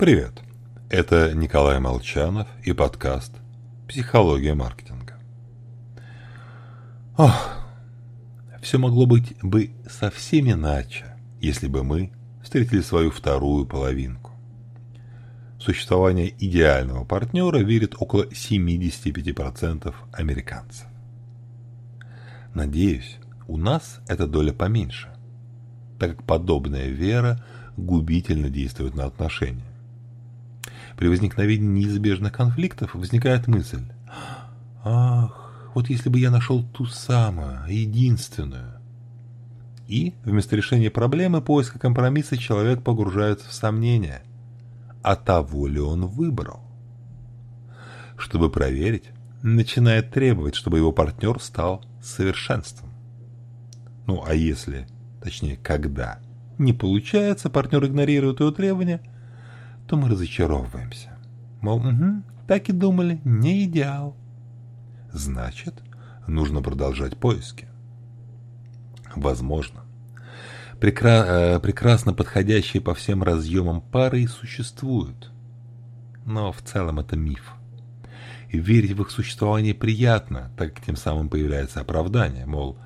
Привет! Это Николай Молчанов и подкаст «Психология маркетинга». Ох, все могло быть бы совсем иначе, если бы мы встретили свою вторую половинку. В существование идеального партнера верит около 75% американцев. Надеюсь, у нас эта доля поменьше, так как подобная вера губительно действует на отношения. При возникновении неизбежных конфликтов возникает мысль «Ах, вот если бы я нашел ту самую, единственную». И вместо решения проблемы поиска компромисса человек погружается в сомнения, а того ли он выбрал. Чтобы проверить, начинает требовать, чтобы его партнер стал совершенством. Ну а если, точнее когда, не получается, партнер игнорирует его требования – то мы разочаровываемся. Мол, угу, так и думали, не идеал. Значит, нужно продолжать поиски. Возможно. Прекра э, прекрасно подходящие по всем разъемам пары и существуют. Но в целом это миф. Верить в их существование приятно, так как тем самым появляется оправдание, мол,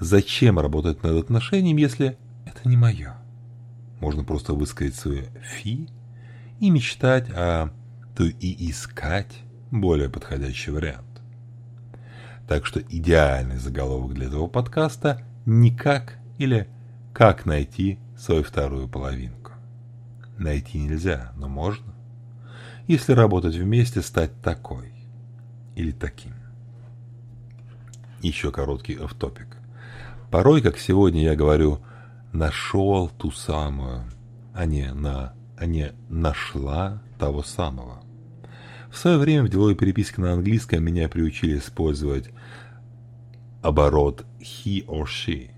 зачем работать над отношением, если это не мое? Можно просто высказать свое «фи» и мечтать, а то и искать более подходящий вариант. Так что идеальный заголовок для этого подкаста «Никак» или «Как найти свою вторую половинку». Найти нельзя, но можно. Если работать вместе, стать такой или таким. Еще короткий офтопик. Порой, как сегодня я говорю, нашел ту самую, а не на не нашла того самого. В свое время в деловой переписке на английском меня приучили использовать оборот he or she.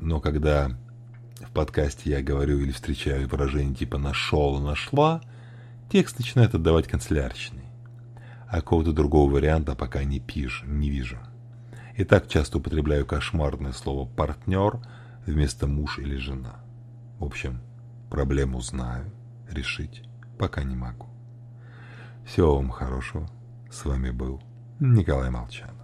Но когда в подкасте я говорю или встречаю выражение типа «нашел», «нашла», текст начинает отдавать канцелярщиной. А какого-то другого варианта пока не, пишу, не вижу. И так часто употребляю кошмарное слово «партнер» вместо «муж» или «жена». В общем, Проблему знаю, решить пока не могу. Всего вам хорошего. С вами был Николай Молчан.